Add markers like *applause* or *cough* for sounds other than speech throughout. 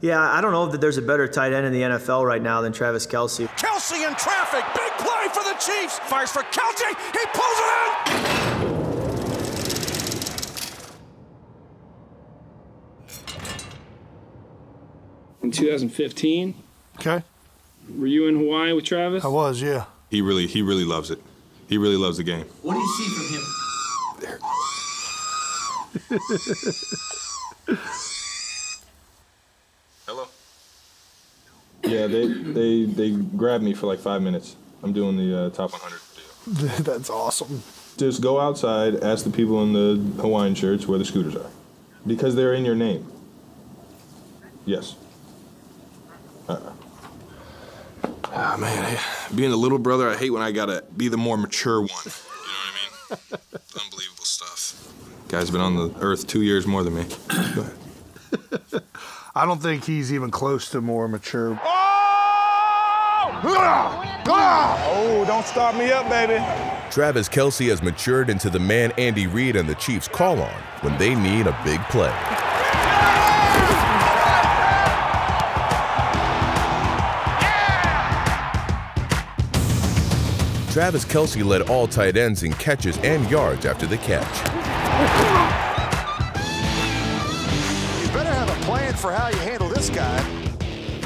Yeah, I don't know that there's a better tight end in the NFL right now than Travis Kelce. Kelce in traffic. Big play for the Chiefs. Fires for Kelce. He pulls it in. In 2015, Okay. were you in Hawaii with Travis? I was, yeah. He really, he really loves it. He really loves the game. What do you see from him? Hello. *laughs* Yeah, they they they grabbed me for like five minutes. I'm doing the uh, top 100 deal. *laughs* That's awesome. Just go outside, ask the people in the Hawaiian shirts where the scooters are, because they're in your name. Yes. Uh-uh. Ah man, I- being the little brother, I hate when I gotta be the more mature one. You know what I mean? *laughs* Unbelievable stuff. Guy's been on the earth two years more than me. Go ahead. *laughs* I don't think he's even close to more mature. Oh, don't start me up, baby. Travis Kelce has matured into the man Andy Reid and the Chiefs call on when they need a big play. Travis Kelce led all tight ends in catches and yards after the catch. You better have a plan for how you handle this guy.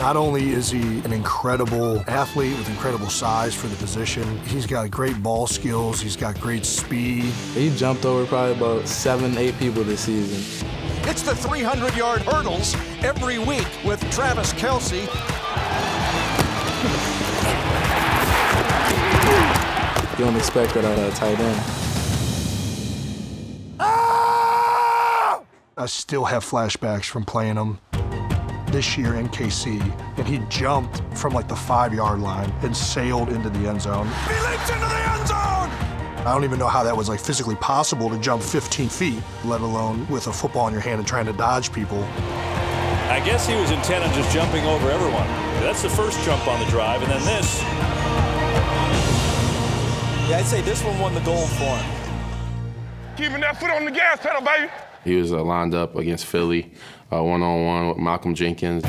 Not only is he an incredible athlete with incredible size for the position, he's got great ball skills, he's got great speed. He jumped over probably about seven, eight people this season. It's the 300 yard hurdles every week with Travis Kelce. You don't expect that out of a tight end. Ah! I still have flashbacks from playing him this year in KC, and he jumped from like the five yard line and sailed into the end zone. He leaps into the end zone. I don't even know how that was like physically possible to jump 15 feet, let alone with a football in your hand and trying to dodge people. I guess he was intent on just jumping over everyone. That's the first jump on the drive, and then this. Yeah, I'd say this one won the gold for him. Keeping that foot on the gas pedal, baby. He was uh, lined up against Philly, one on one with Malcolm Jenkins.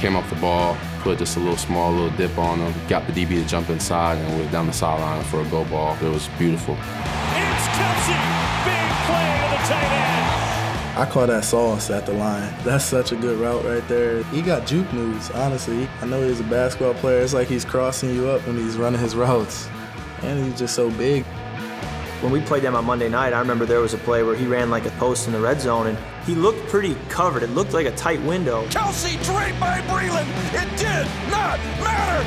Came off the ball, put just a little small little dip on him, got the DB to jump inside, and went down the sideline for a go ball. It was beautiful. It's Kelce. Big play to the tight end. I call that sauce at the line. That's such a good route right there. He got juke moves, honestly. I know he's a basketball player. It's like he's crossing you up when he's running his routes. And he's just so big. When we played them on Monday night, I remember there was a play where he ran like a post in the red zone and he looked pretty covered. It looked like a tight window. Kelce draped by Breeland. It did not matter.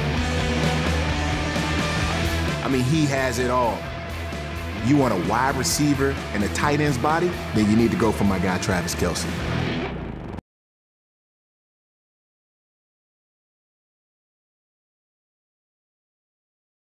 I mean, he has it all. You want a wide receiver and a tight end's body? Then you need to go for my guy, Travis Kelce.